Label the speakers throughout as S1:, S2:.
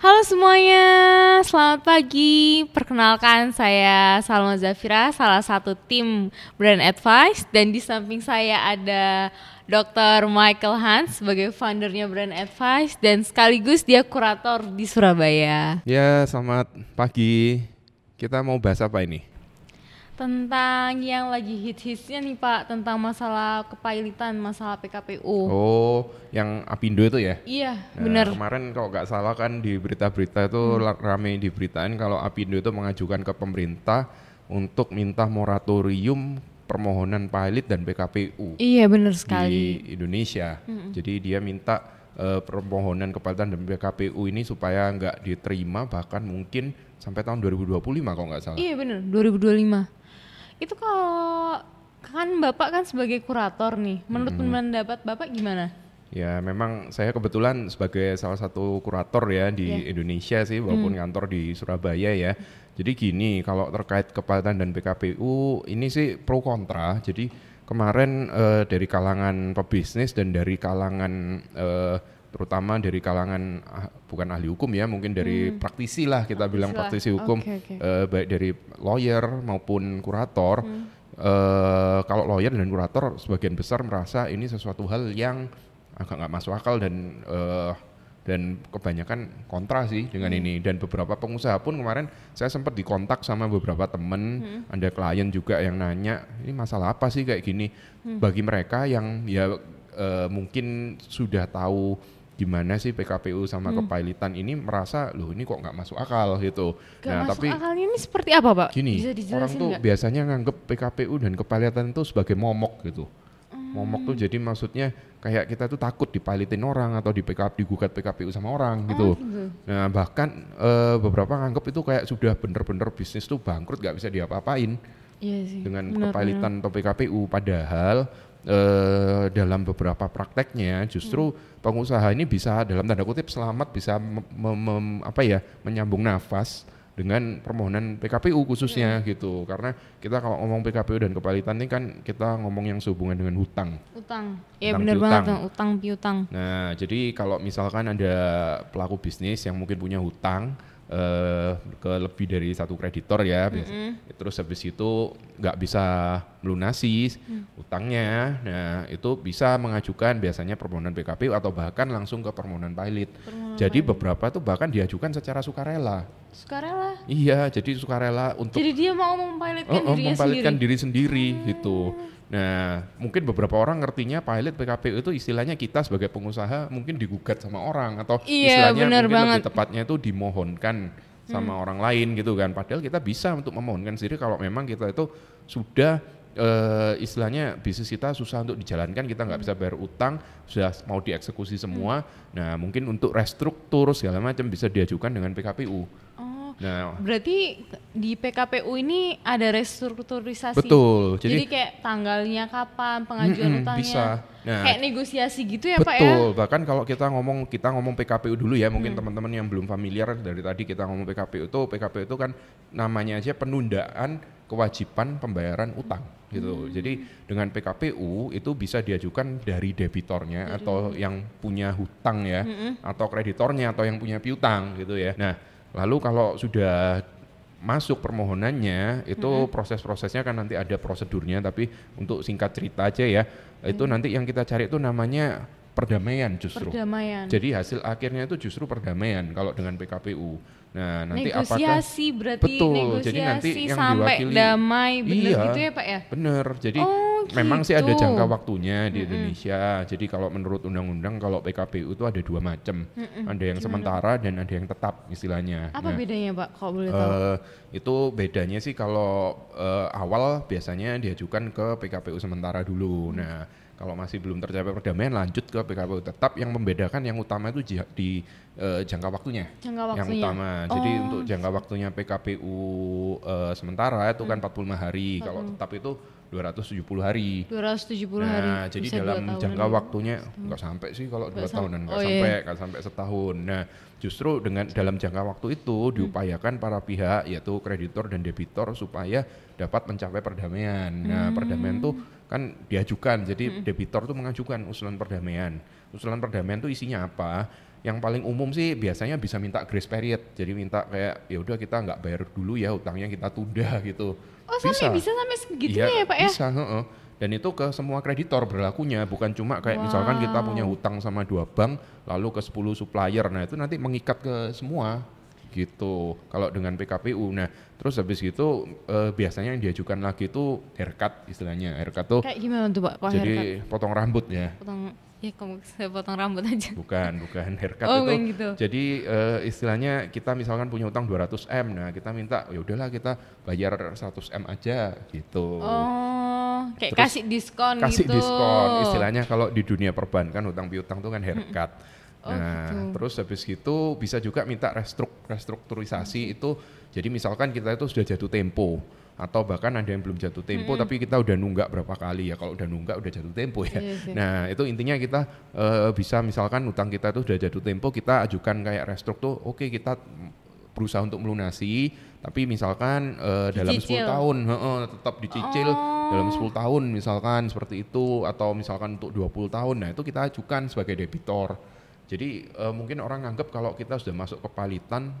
S1: Halo semuanya, selamat pagi. Perkenalkan saya Salma Zafira, salah satu tim Brand Advice dan di samping saya ada Dr. Michael Hans sebagai foundernya Brand Advice dan sekaligus dia kurator di Surabaya.
S2: Ya, selamat pagi. Kita mau bahas apa ini?
S1: Tentang yang lagi hits-hitsnya nih Pak, tentang masalah kepailitan, masalah PKPU.
S2: Oh, yang Apindo itu ya?
S1: Iya,
S2: Nah,
S1: bener.
S2: Kemarin kalau nggak salah kan di berita-berita itu
S1: Hmm.
S2: rame diberitain kalau Apindo itu mengajukan ke pemerintah untuk minta moratorium permohonan pilot dan PKPU
S1: Iya bener sekali.
S2: di Indonesia. Jadi dia minta eh, permohonan kepalitan dan PKPU ini supaya nggak diterima bahkan mungkin sampai tahun 2025 kalau nggak salah.
S1: Iya bener, 2025. Itu kalau kan Bapak kan sebagai kurator nih, menurut pendapat Bapak gimana?
S2: Ya memang saya kebetulan sebagai salah satu kurator ya di
S1: Iya.
S2: Indonesia sih walaupun kantor di Surabaya ya. Jadi gini kalau terkait kepalitan dan PKPU ini sih pro kontra. Jadi kemarin eh, dari kalangan pebisnis dan dari kalangan eh, terutama dari kalangan ah, bukan ahli hukum ya mungkin dari praktisi lah kita bilang
S1: Praktisi
S2: praktisi
S1: lah.
S2: hukum.
S1: Oke, oke.
S2: eh, baik dari lawyer maupun kurator eh, kalau lawyer dan kurator sebagian besar merasa ini sesuatu hal yang agak nggak masuk akal dan eh, dan kebanyakan kontra sih dengan ini. Dan beberapa pengusaha pun kemarin saya sempat dikontak sama beberapa temen. Ada klien juga yang nanya ini masalah apa sih kayak gini? Bagi mereka yang ya eh, mungkin sudah tahu gimana sih PKPU sama kepailitan ini merasa loh ini kok nggak masuk akal gitu
S1: Gak masuk akalnya ini seperti apa Pak?
S2: Gini,
S1: Bisa
S2: orang tuh
S1: nggak?
S2: biasanya nganggep PKPU dan kepalitan itu sebagai momok gitu.
S1: Hmm.
S2: Momok tuh jadi maksudnya kayak kita tuh takut dipalitin orang atau di PKP digugat PKPU sama orang gitu.
S1: gitu.
S2: Nah bahkan eh, beberapa nganggep itu kayak sudah bener-bener bisnis tuh bangkrut gak bisa diapa-apain
S1: Iya sih.
S2: dengan
S1: benar,
S2: kepalitan atau PKPU. Padahal eh, dalam beberapa prakteknya justru
S1: Hmm.
S2: pengusaha ini bisa dalam tanda kutip selamat bisa mem- mem- apa ya menyambung nafas dengan permohonan PKPU khususnya
S1: Hmm.
S2: gitu. Karena kita kalau ngomong PKPU dan kepalitan ini kan kita ngomong yang sehubungan dengan hutang.
S1: Utang. Iya
S2: Utang
S1: bener
S2: piutang.
S1: banget Bang. utang piutang.
S2: Nah, jadi kalau misalkan ada pelaku bisnis yang mungkin punya hutang eh, ke lebih dari satu kreditor ya, biasa- terus habis itu nggak bisa melunasi hutangnya, nah itu bisa mengajukan biasanya permohonan PKPU atau bahkan langsung ke permohonan pilot. Jadi beberapa tuh bahkan diajukan secara sukarela.
S1: Sukarela.
S2: Iya, jadi sukarela untuk
S1: Jadi dia mau mempilotkan
S2: Oh, oh,
S1: dirinya
S2: mempilotkan
S1: sendiri.
S2: diri sendiri gitu. Nah, mungkin beberapa orang ngertinya pilot PKPU itu istilahnya kita sebagai pengusaha mungkin digugat sama orang atau
S1: Iya,
S2: istilahnya
S1: bener
S2: mungkin
S1: banget.
S2: lebih tepatnya itu dimohonkan sama orang lain gitu kan. Padahal kita bisa untuk memohonkan sendiri kalau memang kita itu sudah eh, istilahnya bisnis kita susah untuk dijalankan, kita nggak bisa bayar utang, sudah mau dieksekusi semua. Nah, mungkin untuk restruktur segala macam bisa diajukan dengan PKPU.
S1: Oh,
S2: Nah,
S1: berarti di PKPU ini ada restrukturisasi.
S2: betul.
S1: Jadi,
S2: Jadi,
S1: kayak tanggalnya kapan pengajuan
S2: Mm-mm,
S1: utangnya.
S2: bisa. Nah,
S1: kayak negosiasi gitu ya Pak ya?
S2: Betul, bahkan kalau kita ngomong kita ngomong PKPU dulu ya,
S1: Hmm.
S2: mungkin teman-teman yang belum familiar dari tadi kita ngomong PKPU itu, PKPU itu kan namanya aja penundaan kewajiban pembayaran utang gitu.
S1: Hmm.
S2: Jadi dengan PKPU itu bisa diajukan dari debitornya atau yang punya hutang ya,
S1: Hmm.
S2: atau kreditornya atau yang punya piutang gitu ya. Nah, lalu kalau sudah masuk permohonannya itu proses-prosesnya kan nanti ada prosedurnya tapi untuk singkat cerita aja ya itu nanti yang kita cari itu namanya perdamaian justru
S1: Perdamaian.
S2: jadi hasil akhirnya itu justru perdamaian kalau dengan PKPU nah nanti apakah
S1: negosiasi berarti
S2: Betul,
S1: negosiasi
S2: jadi nanti yang
S1: sampai
S2: diwakili-
S1: damai bener
S2: Iya.
S1: gitu ya Pak ya?
S2: bener jadi
S1: Oh,
S2: memang sih ada
S1: gitu.
S2: jangka waktunya di Indonesia jadi kalau menurut undang-undang kalau PKPU itu ada dua macam ada yang sementara dan ada yang tetap istilahnya
S1: Apa
S2: Nah,
S1: bedanya Pak kalau boleh tahu?
S2: Eh, itu bedanya sih kalau eh, awal biasanya diajukan ke PKPU sementara dulu. Nah, kalau masih belum tercapai perdamaian lanjut ke PKPU tetap. Yang membedakan yang utama itu di eh, jangka waktunya.
S1: Jangka
S2: Yang
S1: waktunya.
S2: utama. Jadi
S1: Oh,
S2: untuk jangka waktunya PKPU eh, sementara itu kan 45 hari. Kalau tetap itu 270 hari.
S1: 270
S2: Nah,
S1: hari.
S2: jadi
S1: Bisa
S2: dalam jangka
S1: ya.
S2: waktunya nggak sampai sih kalau dua tahunan nggak
S1: oh, iya.
S2: sampai nggak sampai setahun. Nah, justru dengan dalam jangka waktu itu
S1: Hmm.
S2: diupayakan para pihak yaitu kreditor dan debitor supaya dapat mencapai perdamaian. Nah,
S1: Hmm.
S2: perdamaian tuh kan diajukan. Jadi debitor tuh mengajukan usulan perdamaian. Usulan perdamaian tuh isinya apa? Yang paling umum sih biasanya bisa minta grace period. Jadi minta kayak ya udah kita nggak bayar dulu ya utangnya kita tunda gitu.
S1: Oh sampai bisa sampai segitunya
S2: Iya,
S1: ya Pak ya?
S2: Bisa, heeh. Dan itu ke semua kreditor berlakunya, bukan cuma kayak misalkan kita punya hutang sama dua bank, lalu ke 10 supplier. Nah itu nanti mengikat ke semua gitu. Kalau dengan PKPU, nah terus habis itu eh, biasanya yang diajukan lagi itu haircut istilahnya. Haircut tuh
S1: Kayak gimana tuh Pak? Kalau
S2: jadi
S1: haircut?
S2: potong rambut ya.
S1: potong ya kamu saya potong rambut aja.
S2: Bukan, bukan haircut
S1: Oh,
S2: itu.
S1: gitu.
S2: Jadi eh, istilahnya kita misalkan punya utang 200 m, nah kita minta ya udahlah kita bayar 100 m aja gitu.
S1: Oh, kayak
S2: Terus
S1: kasih diskon
S2: kasih
S1: gitu.
S2: diskon istilahnya kalau di dunia perbankan utang piutang tuh kan haircut.
S1: Oh,
S2: nah,
S1: gitu.
S2: terus habis itu bisa juga minta restruk restrukturisasi itu jadi misalkan kita itu sudah jatuh tempo atau bahkan ada yang belum jatuh tempo tapi kita udah nunggak berapa kali ya kalau udah nunggak udah jatuh tempo ya.
S1: Iya.
S2: Nah, itu intinya kita eh, bisa misalkan utang kita itu sudah jatuh tempo kita ajukan kayak restruk tuh oke kita berusaha untuk melunasi tapi misalkan eh, dalam 10
S1: Dicicil.
S2: tahun heeh, tetap dicicil
S1: Oh.
S2: dalam 10 tahun misalkan seperti itu atau misalkan untuk 20 tahun nah itu kita ajukan sebagai debitor jadi eh, mungkin orang nganggap kalau kita sudah masuk kepalitan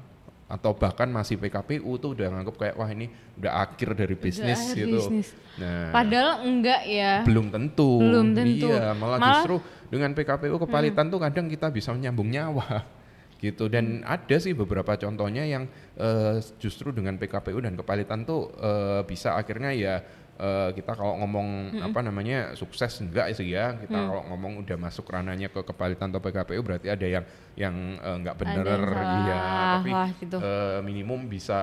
S2: atau bahkan masih PKPU tuh udah nganggap kayak wah ini udah akhir dari bisnis
S1: akhir
S2: gitu
S1: bisnis.
S2: nah
S1: Padahal enggak ya.
S2: belum tentu
S1: Belum tentu.
S2: iya malah,
S1: Malah-
S2: justru dengan PKPU kepalitan tuh kadang kita bisa menyambung nyawa gitu dan ada sih beberapa contohnya yang eh, justru dengan PKPU dan kepalitan tuh eh, bisa akhirnya ya eh, kita kalau ngomong apa namanya sukses enggak sih ya kita
S1: Mm.
S2: kalau ngomong udah masuk rananya ke kepalitan atau PKPU berarti ada yang yang nggak bener
S1: Ada yang salah.
S2: iya tapi
S1: Wah, gitu.
S2: eh, minimum bisa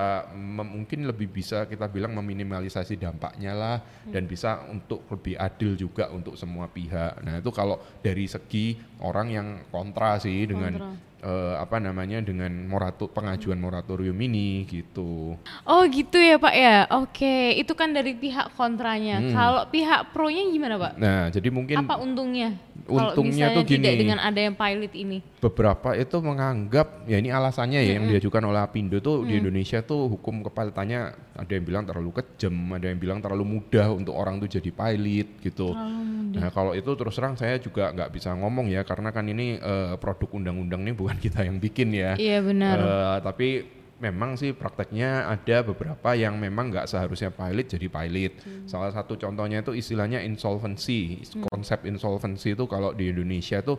S2: mungkin lebih bisa kita bilang meminimalisasi dampaknya lah
S1: Hmm.
S2: dan bisa untuk lebih adil juga untuk semua pihak. Nah itu kalau dari segi orang yang kontra sih dengan eh, apa namanya dengan moratu pengajuan moratorium ini gitu.
S1: Oh gitu ya Pak ya. Oke, itu kan dari pihak kontranya.
S2: Hmm.
S1: Kalau pihak pro-nya gimana Pak?
S2: Nah jadi mungkin
S1: Apa untungnya?
S2: Untungnya tuh
S1: tidak
S2: gini.
S1: dengan ada yang pilot ini.
S2: beberapa itu menganggap ya ini alasannya ya yang diajukan oleh Apindo tuh di Indonesia tuh hukum kepalitannya ada yang bilang terlalu kejam, ada yang bilang terlalu mudah untuk orang tuh jadi pilot gitu. Nah kalau itu terus terang saya juga nggak bisa ngomong ya karena kan ini eh, produk undang-undang ini bukan kita yang bikin ya.
S1: Iya benar.
S2: Eh, tapi memang sih prakteknya ada beberapa yang memang nggak seharusnya pilot jadi pilot. Salah satu contohnya itu istilahnya insolvency. Konsep insolvency itu kalau di Indonesia tuh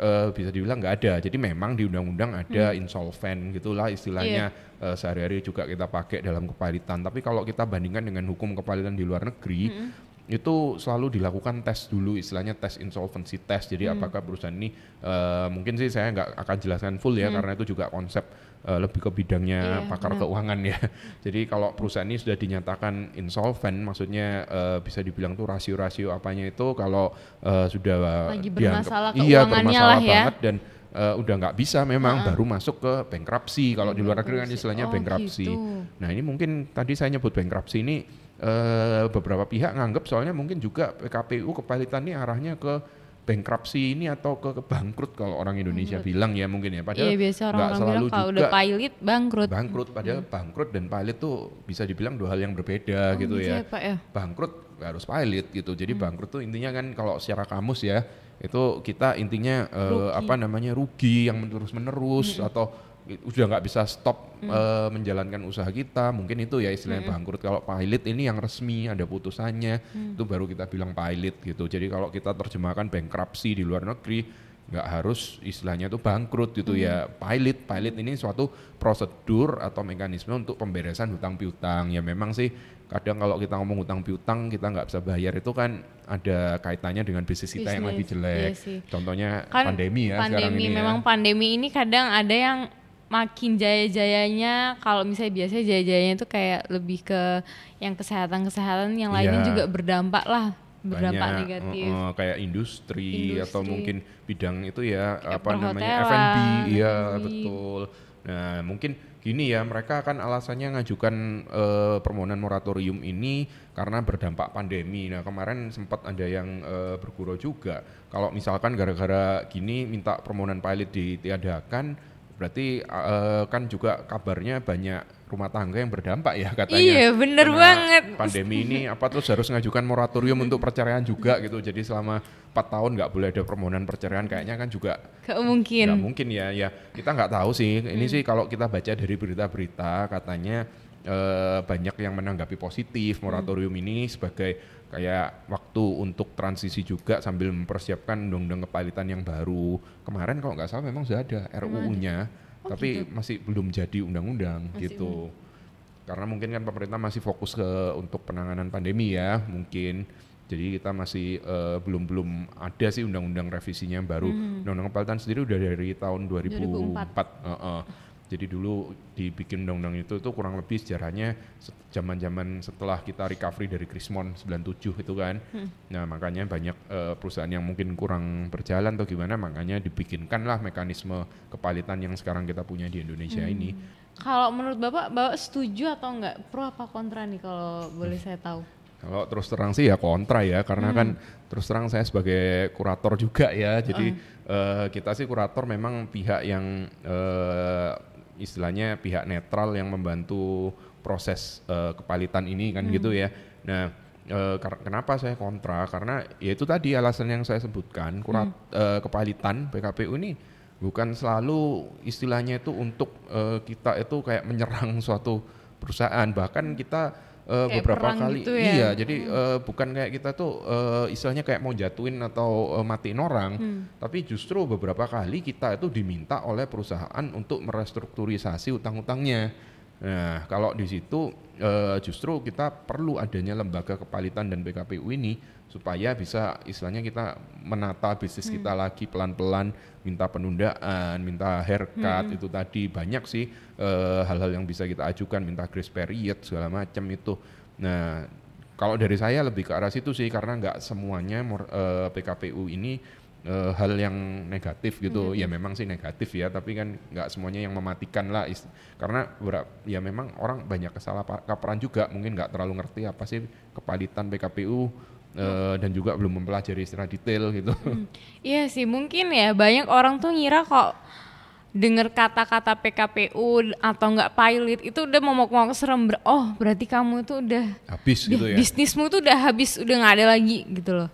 S2: eh, bisa dibilang nggak ada. Jadi memang di undang-undang ada insolven gitulah istilahnya eh, sehari-hari juga kita pakai dalam kepalitan. Tapi kalau kita bandingkan dengan hukum kepalitan di luar negeri itu selalu dilakukan tes dulu istilahnya tes insolvency test. Jadi apakah perusahaan ini eh, mungkin sih saya nggak akan jelaskan full ya karena itu juga konsep eh, lebih ke bidangnya
S1: Iya,
S2: pakar
S1: benar.
S2: keuangan ya. Jadi kalau perusahaan ini sudah dinyatakan insolven maksudnya eh, bisa dibilang tuh rasio-rasio apanya itu kalau eh, sudah
S1: Lagi
S2: dianggap-
S1: bermasalah
S2: iya
S1: keuangannya
S2: bermasalah
S1: lah ya.
S2: banget dan eh, udah nggak bisa memang baru masuk ke bankruptcy kalau di luar negeri kan istilahnya
S1: Oh,
S2: bankruptcy
S1: gitu.
S2: Nah ini mungkin tadi saya nyebut bankruptcy ini eh, beberapa pihak nganggap soalnya mungkin juga PKPU kepalitan ini arahnya ke bankruptcy ini atau ke, ke bangkrut kalau orang Indonesia bilang ya mungkin ya. Padahal
S1: Iya biasa
S2: nggak
S1: orang-orang bilang
S2: selalu
S1: kalau udah
S2: juga
S1: pilot bangkrut.
S2: bangkrut. Padahal bangkrut dan pilot tuh bisa dibilang dua hal yang berbeda
S1: Oh,
S2: gitu ya.
S1: Pak ya.
S2: Bangkrut harus pilot gitu. Jadi
S1: Hmm.
S2: bangkrut tuh intinya kan kalau secara kamus ya itu kita intinya
S1: Rugi. Hmm.
S2: apa namanya rugi yang terus menerus atau i- udah nggak bisa stop eh, menjalankan usaha kita. Mungkin itu ya istilahnya
S1: Hmm.
S2: bangkrut kalau pilot ini yang resmi ada putusannya itu baru kita bilang pilot gitu. Jadi kalau kita terjemahkan bankruptcy di luar negeri nggak harus istilahnya itu bangkrut gitu ya.
S1: Hmm.
S2: pilot pilot ini suatu prosedur atau mekanisme untuk pemberesan hutang piutang. Ya memang sih kadang kalau kita ngomong hutang piutang kita nggak bisa bayar itu kan ada kaitannya dengan bisnis kita yang lagi jelek.
S1: Iya sih.
S2: contohnya
S1: Kan
S2: pandemi ya sekarang
S1: pandemi
S2: ini
S1: memang
S2: ya.
S1: pandemi ini kadang ada yang makin jaya-jayanya kalau misalnya biasanya jaya-jayanya itu kayak lebih ke yang kesehatan-kesehatan yang lainnya
S2: Iya.
S1: juga berdampak lah berdampak
S2: Banyak,
S1: negatif.
S2: uh-uh, kayak industri, atau
S1: Industri.
S2: mungkin bidang itu ya
S1: Kayak
S2: apa namanya F&B iya
S1: F&B.
S2: betul nah mungkin gini ya mereka kan alasannya ngajukan eh, permohonan moratorium ini karena berdampak pandemi nah kemarin sempat ada yang eh, bergurau juga kalau misalkan gara-gara gini minta permohonan pilot ditiadakan berarti uh, kan juga kabarnya banyak rumah tangga yang berdampak ya katanya.
S1: Iya bener
S2: Karena
S1: banget.
S2: Pandemi ini apa terus harus ngajukan moratorium untuk perceraian juga gitu. Jadi selama empat tahun nggak boleh ada permohonan perceraian kayaknya kan juga
S1: Gak mungkin.
S2: nggak mungkin ya. Ya kita nggak tahu sih. Ini
S1: Hmm.
S2: sih kalau kita baca dari berita-berita katanya eh, banyak yang menanggapi positif moratorium ini sebagai kayak waktu untuk transisi juga sambil mempersiapkan undang-undang kepalitan yang baru. Kemarin kalau nggak salah memang sudah ada RUU-nya,
S1: Oh,
S2: tapi masih belum jadi undang-undang gitu. Karena mungkin kan pemerintah masih fokus ke untuk penanganan pandemi ya, mungkin. Jadi kita masih eh, belum belum ada sih undang-undang revisinya yang baru. Undang-undang kepalitan sendiri udah dari tahun 2004.
S1: 2004.
S2: Heeh. Jadi dulu dibikin undang-undang itu itu kurang lebih sejarahnya se- zaman-zaman setelah kita recovery dari Krismon 97 itu kan. Nah, makanya banyak eh, perusahaan yang mungkin kurang berjalan atau gimana makanya dibikinkanlah mekanisme kepalitan yang sekarang kita punya di Indonesia ini.
S1: Kalau menurut Bapak, Bapak setuju atau enggak? Pro apa kontra nih kalau boleh saya tahu?
S2: Kalau terus terang sih ya kontra ya, karena kan terus terang saya sebagai kurator juga ya, jadi eh, kita sih kurator memang pihak yang eh, istilahnya pihak netral yang membantu proses eh, kepalitan ini kan gitu ya. Nah, kar- kenapa saya kontra? Karena ya itu tadi alasan yang saya sebutkan, kurat eh, kepalitan PKPU ini bukan selalu istilahnya itu untuk eh, kita itu kayak menyerang suatu perusahaan, bahkan kita eh,
S1: Kayak
S2: beberapa kali.
S1: gitu ya?
S2: iya jadi eh, bukan kayak kita tuh eh, istilahnya kayak mau jatuhin atau eh, matiin orang tapi justru beberapa kali kita itu diminta oleh perusahaan untuk merestrukturisasi utang-utangnya nah kalau di situ eh, justru kita perlu adanya lembaga kepalitan dan BKPU ini supaya bisa istilahnya kita menata bisnis kita lagi pelan-pelan minta penundaan minta haircut itu tadi banyak sih eh, hal-hal yang bisa kita ajukan minta grace period segala macam itu. Nah kalau dari saya lebih ke arah situ sih karena nggak semuanya mor- eh, PKPU ini eh, hal yang negatif gitu. Ya memang sih negatif ya tapi kan nggak semuanya yang mematikan lah karena beberapa ya memang orang banyak kesalah pa- kaprahan juga mungkin nggak terlalu ngerti apa sih kepalitan PKPU eh, dan juga belum mempelajari secara detail gitu.
S1: Iya sih, mungkin ya banyak orang tuh ngira kok dengar kata-kata PKPU atau enggak pilot itu udah momok-momok serem. Ber- oh, berarti kamu tuh udah
S2: habis gitu ya?
S1: bisnismu tuh udah habis, udah nggak ada lagi gitu loh.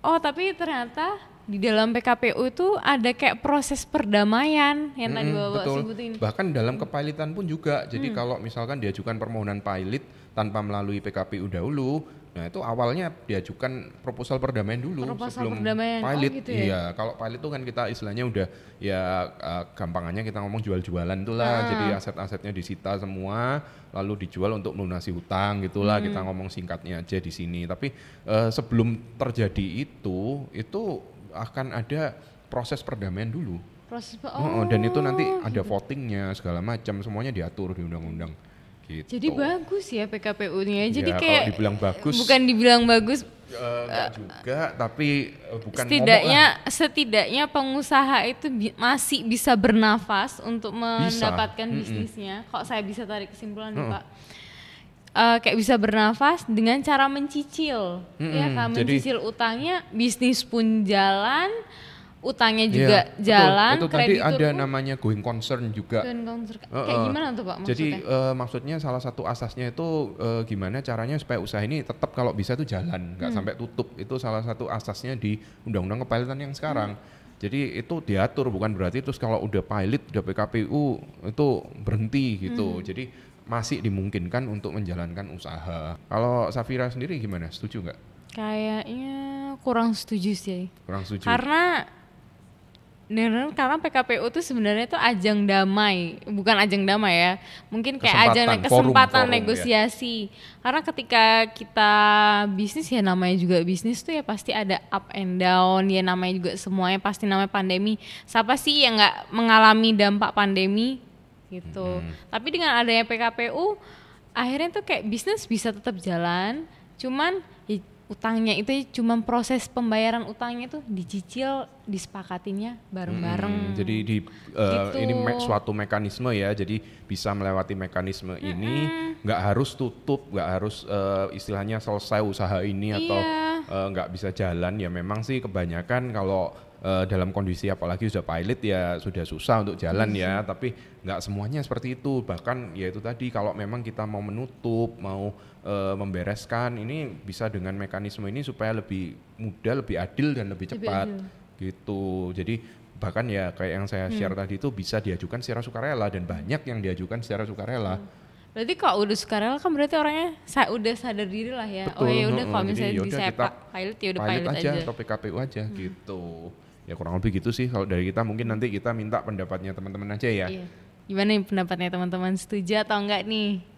S1: Oh, tapi ternyata di dalam PKPU itu ada kayak proses perdamaian yang tadi
S2: Mm-mm,
S1: Bapak
S2: betul.
S1: sebutin.
S2: Bahkan dalam kepilitan pun juga. Jadi kalau misalkan diajukan permohonan pilot tanpa melalui PKPU dahulu, nah itu awalnya diajukan proposal perdamaian dulu
S1: Proposal
S2: sebelum
S1: perdamaian. Oh,
S2: pilot.
S1: gitu ya?
S2: Iya, kalau pilot itu kan kita istilahnya udah ya eh, gampangannya kita ngomong jual-jualan tuh lah.
S1: Ah.
S2: Jadi aset-asetnya disita semua lalu dijual untuk melunasi hutang gitulah
S1: Hmm.
S2: kita ngomong singkatnya aja di sini. Tapi eh, sebelum terjadi itu itu akan ada proses perdamaian dulu.
S1: Proses
S2: Oh, dan itu nanti ada votingnya segala macam semuanya diatur di undang-undang gitu.
S1: Jadi bagus ya PKPU-nya. Jadi
S2: Ya, kalau
S1: kayak
S2: dibilang bagus,
S1: bukan dibilang bagus,
S2: enggak juga, tapi eh, bukan
S1: setidaknya setidaknya pengusaha itu bi- masih bisa bernafas untuk mendapatkan
S2: Mm-mm.
S1: bisnisnya. Kok saya bisa tarik kesimpulan nih Pak? Eh, kayak bisa bernafas dengan cara mencicil, ya
S2: Mm-mm,
S1: kan?
S2: jadi-
S1: Mencicil utangnya, bisnis pun jalan, utangnya
S2: Iya,
S1: juga
S2: betul.
S1: jalan,
S2: Itu tadi ada
S1: pun-
S2: namanya going concern juga.
S1: counter-
S2: Heeh.
S1: kayak gimana tuh Pak maksudnya?
S2: Jadi eh, maksudnya salah satu asasnya itu eh, gimana caranya supaya usaha ini tetap kalau bisa itu jalan, nggak
S1: Hmm.
S2: sampai tutup. Itu salah satu asasnya di Undang-Undang Kepilitan yang sekarang.
S1: Hmm.
S2: Jadi itu diatur bukan berarti terus kalau udah pilot, udah PKPU itu berhenti gitu.
S1: Hmm.
S2: Jadi masih dimungkinkan untuk menjalankan usaha. Kalau Safira sendiri gimana? Setuju nggak?
S1: Kayaknya kurang setuju sih.
S2: Kurang setuju.
S1: Karena karena PKPU itu sebenarnya itu ajang damai, bukan ajang damai ya. Mungkin kayak ajang
S2: Kesempatan,
S1: kesempatan
S2: forum, forum, ya.
S1: negosiasi. Karena ketika kita bisnis ya namanya juga bisnis tuh ya pasti ada up and down, ya namanya juga semuanya pasti namanya pandemi. Siapa sih yang nggak mengalami dampak pandemi gitu. Tapi dengan adanya PKPU akhirnya tuh kayak bisnis bisa tetap jalan, cuman ya utangnya itu cuma proses pembayaran utangnya tuh dicicil disepakatinya bareng-bareng.
S2: Hmm, jadi di uh,
S1: Gitu.
S2: ini me- suatu mekanisme ya, jadi bisa melewati mekanisme ini, nggak harus tutup, nggak harus uh, istilahnya selesai usaha ini atau
S1: Iya.
S2: uh, nggak bisa jalan ya. Memang sih kebanyakan kalau uh, dalam kondisi apalagi sudah pilot ya sudah susah untuk jalan ya, tapi nggak semuanya seperti itu. Bahkan ya itu tadi kalau memang kita mau menutup, mau uh, membereskan ini bisa dengan mekanisme ini supaya lebih mudah, lebih adil dan lebih cepat gitu. Jadi bahkan ya kayak yang saya share hmm. tadi itu bisa diajukan secara sukarela dan banyak yang diajukan secara sukarela. Hmm.
S1: Berarti kalau udah sukarela kan berarti orangnya saya udah sadar diri lah ya.
S2: Betul,
S1: oh ya udah kalau misalnya
S2: di
S1: saya pilot ya udah pilot, pilot aja,
S2: aja atau PKPU aja hmm. gitu. Ya kurang lebih gitu sih kalau dari kita mungkin nanti kita minta pendapatnya teman-teman aja ya. Iya.
S1: Gimana nih pendapatnya teman-teman setuju atau enggak nih?